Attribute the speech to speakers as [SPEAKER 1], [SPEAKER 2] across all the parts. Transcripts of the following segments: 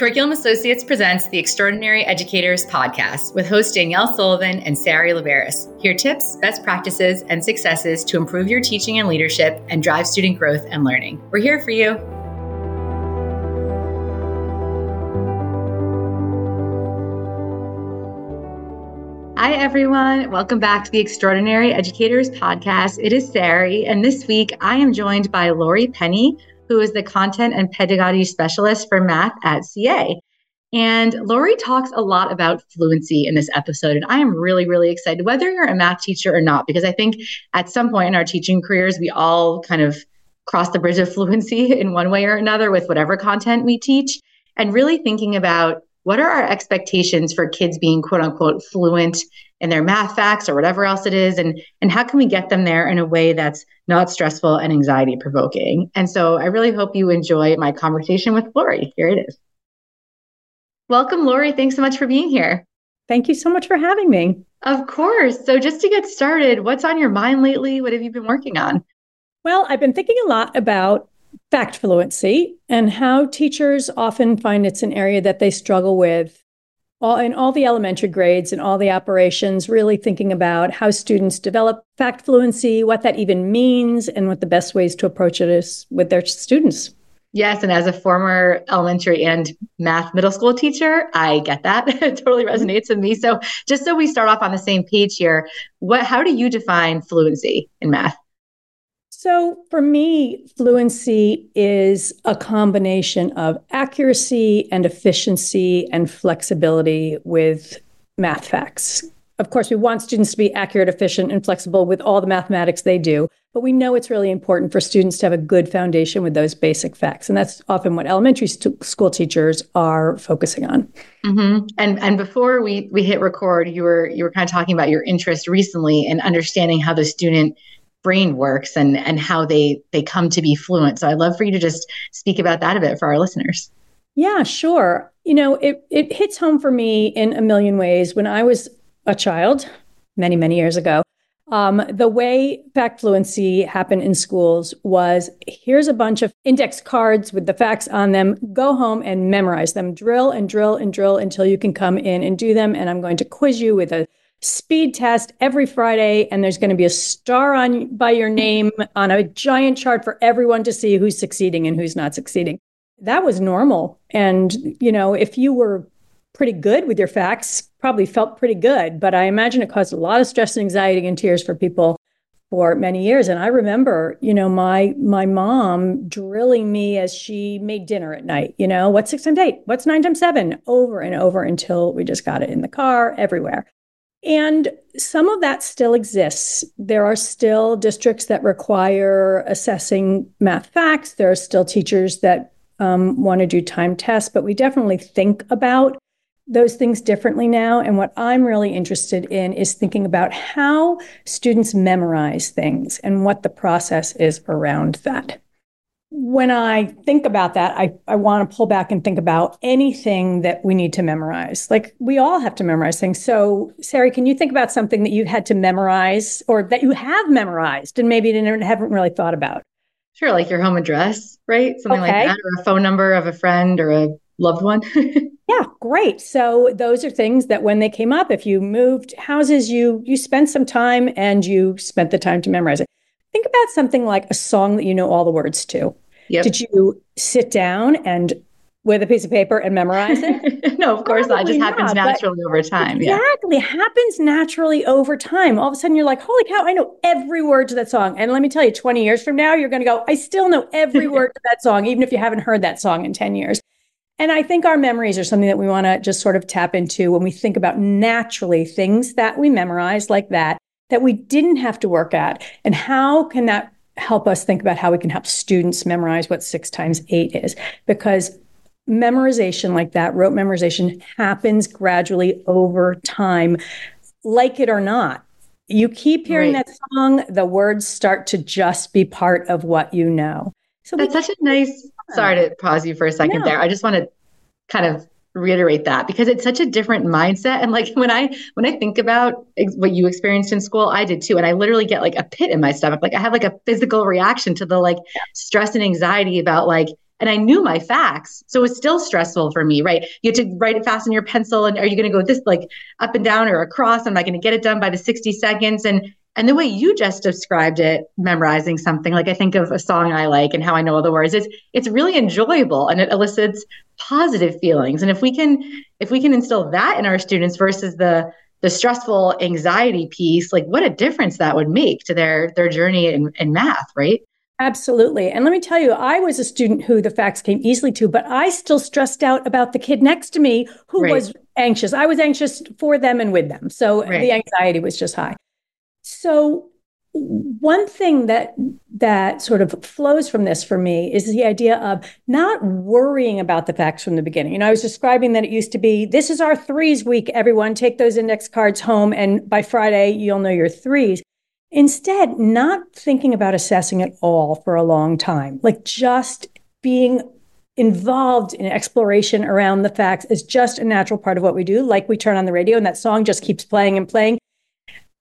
[SPEAKER 1] Curriculum Associates presents the Extraordinary Educators podcast with hosts Danielle Sullivan and Sari Laveris. Hear tips, best practices, and successes to improve your teaching and leadership and drive student growth and learning. We're here for you. Hi, everyone. Welcome back to the Extraordinary Educators podcast. It is Sari, and this week I am joined by Laurie Penney, who is the content and pedagogy specialist for math at CA. And Laurie talks a lot about fluency in this episode. And I am really, really excited, whether you're a math teacher or not, because I think at some point in our teaching careers, we all kind of cross the bridge of fluency in one way or another with whatever content we teach. And really thinking about what are our expectations for kids being quote unquote fluent in their math facts or whatever else it is. And and how can we get them there in a way that's not stressful and anxiety provoking? And so i really hope you enjoy my conversation with laurie. Here it is. Welcome laurie. Thanks so much for being here.
[SPEAKER 2] Thank you so much for having me.
[SPEAKER 1] Of course. So just to get started what's on your mind lately? What have you been working on?
[SPEAKER 2] Well i've been thinking a lot about fact fluency and how teachers often find it's an area that they struggle with all in all the elementary grades and all the operations, really thinking about how students develop fact fluency, what that even means, and what the best ways to approach it is with their students.
[SPEAKER 1] Yes, and as a former elementary and math middle school teacher, I get that. it totally resonates with me. So, just so we start off on the same page here, what how do you define fluency in math?
[SPEAKER 2] So, for me, fluency is a combination of accuracy and efficiency and flexibility with math facts. Of course, we want students to be accurate, efficient, and flexible with all the mathematics they do, but we know it's really important for students to have a good foundation with those basic facts. And that's often what elementary st- school teachers are focusing on.
[SPEAKER 1] Mm-hmm. And and before we we hit record, you were you were kind of talking about your interest recently in understanding how the student brain works and and how they they come to be fluent. So I'd love for you to just speak about that a bit for our listeners.
[SPEAKER 2] Yeah, sure. You know, it it hits home for me in a million ways. When I was a child, many many years ago, um, the way fact fluency happened in schools was here's a bunch of index cards with the facts on them. Go home and memorize them. Drill and drill and drill until you can come in and do them. And I'm going to quiz you with a speed test every Friday, and there's going to be a star on by your name on a giant chart for everyone to see who's succeeding and who's not succeeding. That was normal. And, you know, if you were pretty good with your facts, probably felt pretty good. But I imagine it caused a lot of stress and anxiety and tears for people for many years. And I remember, you know, my my mom drilling me as she made dinner at night, you know, what's six times eight? What's nine times seven? Over and over until we just got it in the car, everywhere. And some of that still exists. There are still districts that require assessing math facts. There are still teachers that um, want to do time tests, but we definitely think about those things differently now. And what I'm really interested in is thinking about how students memorize things and what the process is around that when I think about that, I, I want to pull back and think about anything that we need to memorize. Like we all have to memorize things. So, Sari, can you think about something that you had to memorize or that you have memorized and maybe didn't, haven't really thought about?
[SPEAKER 1] Sure, like your home address, right? Something okay. like that, or a phone number of a friend or a loved one.
[SPEAKER 2] yeah, great. So those are things that when they came up, if you moved houses, you you spent some time and you spent the time to memorize it. Think about something like a song that you know all the words to. Yep. Did you sit down and with a piece of paper and memorize it?
[SPEAKER 1] no, of course Probably not. It just not, happens naturally over time.
[SPEAKER 2] Exactly. Yeah. happens naturally over time. All of a sudden you're like, holy cow, I know every word to that song. And let me tell you, 20 years from now, you're going to go, I still know every word to that song, even if you haven't heard that song in 10 years. And I think our memories are something that we want to just sort of tap into when we think about naturally things that we memorize like that that we didn't have to work at. And how can that help us think about how we can help students memorize what six times eight is? Because memorization like that, rote memorization, happens gradually over time, like it or not. You keep hearing right. that song, the words start to just be part of what you know.
[SPEAKER 1] So that's such a nice. Sorry to pause you for a second no. there. I just want to kind of reiterate that because it's such a different mindset and like when i when i think about ex- what you experienced in school i did too and i literally get like a pit in my stomach like i have like a physical reaction to the like stress and anxiety about like and I knew my facts. So it's still stressful for me, right? You have to write it fast in your pencil. And are you going to go this like up and down or across? i'm I going to get it done by the 60 seconds? And and the way you just described it, memorizing something, like I think of a song I like and how I know all the words, it's it's really enjoyable and it elicits positive feelings. And if we can if we can instill that in our students versus the the stressful anxiety piece, like what a difference that would make to their their journey in, in math, right?
[SPEAKER 2] Absolutely. And let me tell you, I was a student who the facts came easily to, but I still stressed out about the kid next to me who right. was anxious. I was anxious for them and with them. So right. the anxiety was just high. So one thing that that sort of flows from this for me is the idea of not worrying about the facts from the beginning. You know, I was describing that it used to be this is our threes week, everyone take those index cards home and by Friday you'll know your threes. Instead, not thinking about assessing at all for a long time, like just being involved in exploration around the facts is just a natural part of what we do. Like we turn on the radio and that song just keeps playing and playing.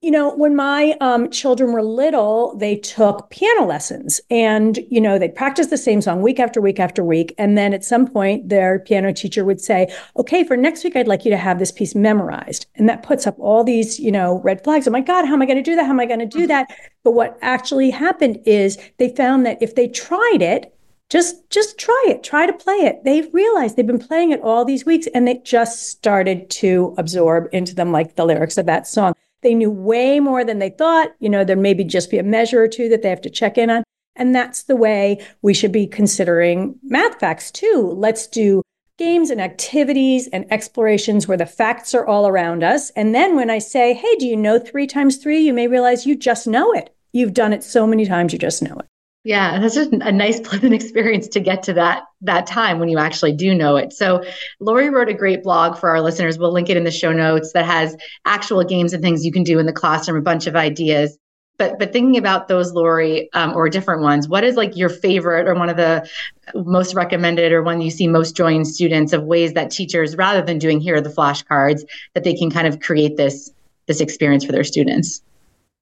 [SPEAKER 2] You know, when my um, children were little, they took piano lessons and, you know, they practiced the same song week after week after week. And then at some point, their piano teacher would say, okay, for next week, I'd like you to have this piece memorized. And that puts up all these, you know, red flags. Oh my God, how am I going to do that? How am I going to do that? But what actually happened is they found that if they tried it, just just try it try to play it they realized they've been playing it all these weeks and it just started to absorb into them like the lyrics of that song they knew way more than they thought. You know, there maybe just be a measure or two that they have to check in on. And that's the way we should be considering math facts too. Let's do games and activities and explorations where the facts are all around us. And then when I say, hey, do you know three times three? You may realize you just know it. You've done it so many times, you just know it.
[SPEAKER 1] Yeah, that's just a nice pleasant experience to get to that that time when you actually do know it. So Laurie wrote a great blog for our listeners. We'll link it in the show notes that has actual games and things you can do in the classroom, a bunch of ideas. But but thinking about those, Laurie, um, or different ones, what is like your favorite or one of the most recommended or one you see most joy in students of ways that teachers, rather than doing here are the flashcards, that they can kind of create this this experience for their students?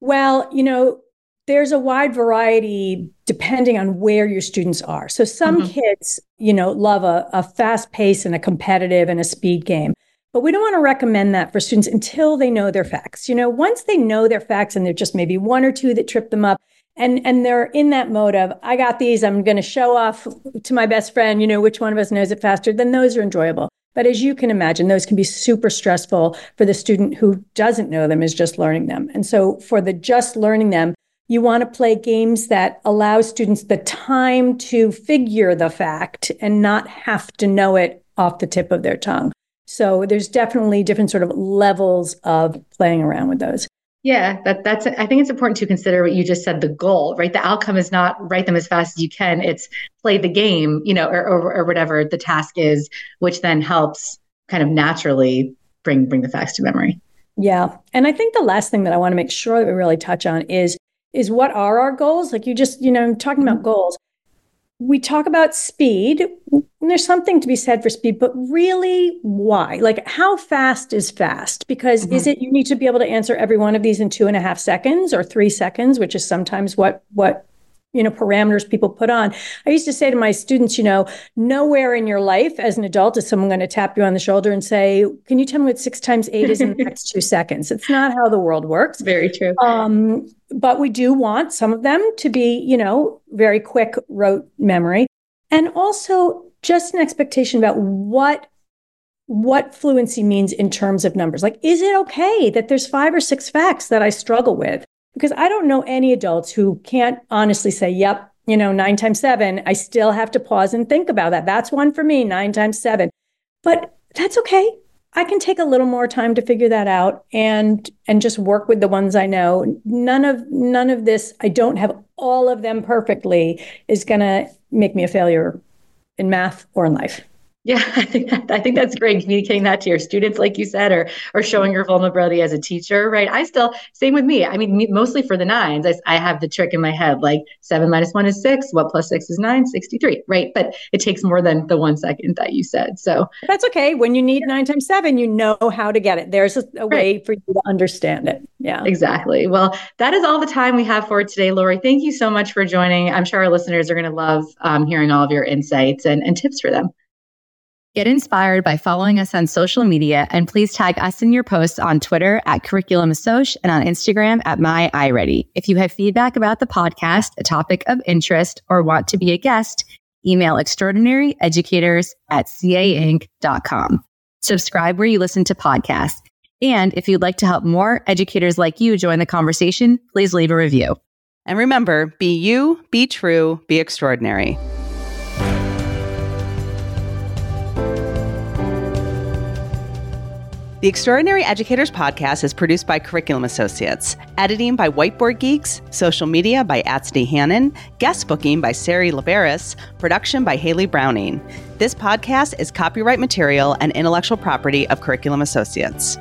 [SPEAKER 2] Well, you know, there's a wide variety depending on where your students are. So some mm-hmm. kids, you know, love a, a fast pace and a competitive and a speed game. But we don't want to recommend that for students until they know their facts. You know, once they know their facts and they're just maybe one or two that trip them up, and and they're in that mode of I got these, I'm going to show off to my best friend, you know, which one of us knows it faster, then those are enjoyable. But as you can imagine, those can be super stressful for the student who doesn't know them, is just learning them. And so for the just learning them, you want to play games that allow students the time to figure the fact and not have to know it off the tip of their tongue. So there's definitely different sort of levels of playing around with those.
[SPEAKER 1] Yeah, that, that's. I think it's important to consider what you just said. The goal, right? The outcome is not write them as fast as you can. It's play the game, you know, or, or, or whatever the task is, which then helps kind of naturally bring bring the facts to memory.
[SPEAKER 2] Yeah, and I think the last thing that I want to make sure that we really touch on is is what are our goals? Like you just, you know, talking about mm-hmm. goals. We talk about speed. There's something to be said for speed, but really why? Like how fast is fast? Because mm-hmm. is it you need to be able to answer every one of these in two and a half seconds or three seconds, which is sometimes what what you know parameters people put on. I used to say to my students you know nowhere in your life as an adult is someone going to tap you on the shoulder and say can you tell me what six times eight is in the next two seconds? It's not how the world works.
[SPEAKER 1] Very true. Um,
[SPEAKER 2] but we do want some of them to be you know very quick rote memory. And also just an expectation about what what fluency means in terms of numbers. Like is it okay that there's five or six facts that i struggle with because I don't know any adults who can't honestly say, yep, you know, nine times seven, I still have to pause and think about that. That's one for me, nine times seven. But that's okay. I can take a little more time to figure that out and and just work with the ones I know. None of none of this, I don't have all of them perfectly, is gonna make me a failure in math or in life.
[SPEAKER 1] Yeah, I think that, I think that's great. Communicating that to your students, like you said, or or showing your vulnerability as a teacher, right? I still same with me. I mean, mostly for the nines, I, I have the trick in my head like seven minus one is six. What plus six is nine? Sixty-three, right? But it takes more than the one second that you said. So
[SPEAKER 2] that's okay. When you need nine times seven, you know how to get it. There's a, a way right. for you to understand it. Yeah,
[SPEAKER 1] exactly. Well, that is all the time we have for today, Laurie. Thank you so much for joining. I'm sure our listeners are going to love um, hearing all of your insights and, and tips for them.
[SPEAKER 3] Get inspired by following us on social media and please tag us in your posts on Twitter at Curriculum Assoc and on Instagram at My iReady. If you have feedback about the podcast, a topic of interest, or want to be a guest, email extraordinaryeducators at cainc.com. Subscribe where you listen to podcasts. And if you'd like to help more educators like you join the conversation, please leave a review.
[SPEAKER 4] And remember, be you, be true, be extraordinary. The Extraordinary Educators Podcast is produced by Curriculum Associates, editing by Whiteboard Geeks, social media by Atsney Hannon, guest booking by Sari Laveris, production by Haley Browning. This podcast is copyright material and intellectual property of Curriculum Associates.